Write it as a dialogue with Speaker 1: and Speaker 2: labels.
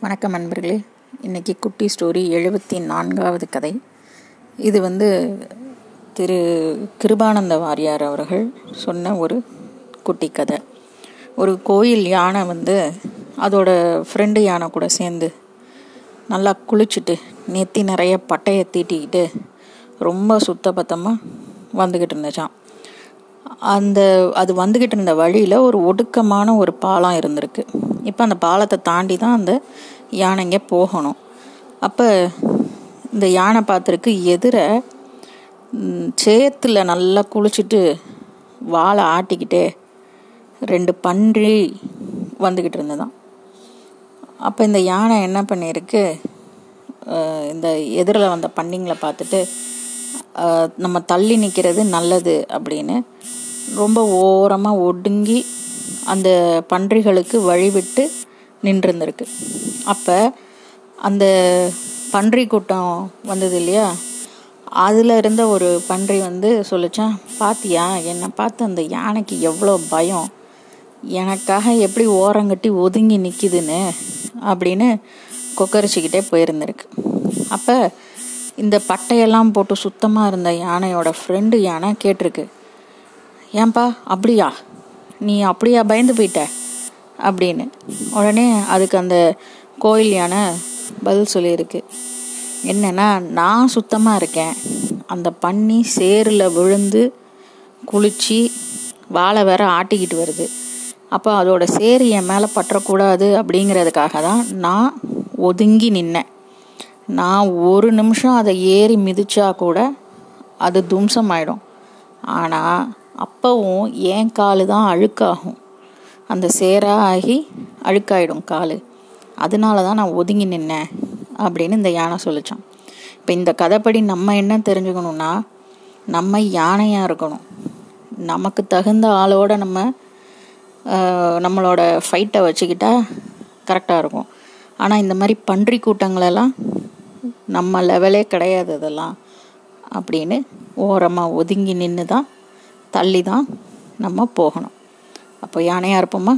Speaker 1: வணக்கம் நண்பர்களே. இன்றைக்கி குட்டி ஸ்டோரி எழுபத்தி நான்காவது கதை. இது வந்து திரு கிருபானந்த வாரியார் அவர்கள் சொன்ன ஒரு குட்டி கதை. ஒரு கோயில் யானை வந்து அதோட ஃப்ரெண்டு யானை கூட சேர்ந்து நல்லா குளிச்சுட்டு நெத்தி நிறைய பட்டையை தீட்டிக்கிட்டு ரொம்ப சுத்தபத்தமாக வந்துக்கிட்டு இருந்துச்சான் அந்த அது வந்துக்கிட்டு இருந்த வழியில் ஒரு ஒடுக்கமான ஒரு பாலம் இருந்திருக்கு. இப்போ அந்த பாலத்தை தாண்டி தான் அந்த யானைங்க போகணும். அப்போ இந்த யானை பார்த்துருக்கு எதிர சேத்துல நல்லா குளிச்சுட்டு வாழை ஆட்டிக்கிட்டே ரெண்டு பன்றி வந்துக்கிட்டு இருந்ததான் அப்போ இந்த யானை என்ன பண்ணியிருக்கு இந்த எதிரில் வந்த பண்டிங்களை பார்த்துட்டு நம்ம தள்ளி நிற்கிறது நல்லது அப்படின்னு ரொம்ப ஓரமாக ஒடுங்கி அந்த பன்றிகளுக்கு வழிவிட்டு நின்றுருந்துருக்கு. அப்போ அந்த பன்றி கூட்டம் வந்தது இல்லையா? அதில் இருந்த ஒரு பன்றி வந்து சொல்லிச்சான் பாத்தியா என்னை பார்த்து அந்த யானைக்கு எவ்வளோ பயம். எனக்காக எப்படி ஓரங்கட்டி ஒதுங்கி நிற்கிதுன்னு அப்படின்னு கொக்கரிச்சிக்கிட்டே போயிருந்திருக்கு. அப்போ இந்த பட்டையெல்லாம் போட்டு சுத்தமாக இருந்த யானையோட ஃப்ரெண்டு யானை கேட்டிருக்கு ஏன்பா அப்படியா? நீ அப்படியா பயந்து போயிட்ட? அப்படின்னு. உடனே அதுக்கு அந்த கோயில் யானை பதில் சொல்லியிருக்கு. என்னன்னா நான் சுத்தமாக இருக்கேன். அந்த பன்னி சேரில் விழுந்து குளிச்சு வாழை வேற ஆட்டிக்கிட்டு வருது. அப்போ அதோட சேரு என் மேலே பற்றக்கூடாது அப்படிங்கிறதுக்காக தான் நான் ஒதுங்கி நின்னேன். நான் ஒரு நிமிஷம் அதை ஏறி மிதிச்சா கூட அது தும்சம் ஆயிடும் ஆனால் அப்பவும் ஏன் காலு தான் அழுக்காகும்? அந்த சேராக ஆகி அழுக்காயிடும் காலு. அதனால தான் நான் ஒதுங்கி நின்னேன் அப்படின்னு இந்த யானை சொல்லிச்சான். இப்போ இந்த கதைப்படி நம்ம என்ன தெரிஞ்சுக்கணும்னா நம்ம யானையாக இருக்கணும். நமக்கு தகுந்த ஆளோட நம்ம நம்மளோட ஃபைட்டை வச்சுக்கிட்டா கரெக்டாக இருக்கும். ஆனால் இந்த மாதிரி பன்றி கூட்டங்களெல்லாம் நம்ம லெவலே கிடையாது அதெல்லாம் அப்படின்னு ஓரமாக ஒதுங்கி நின்று தான் தள்ளி தான் நம்ம போகணும். அப்போ யானையாக இருப்போமா?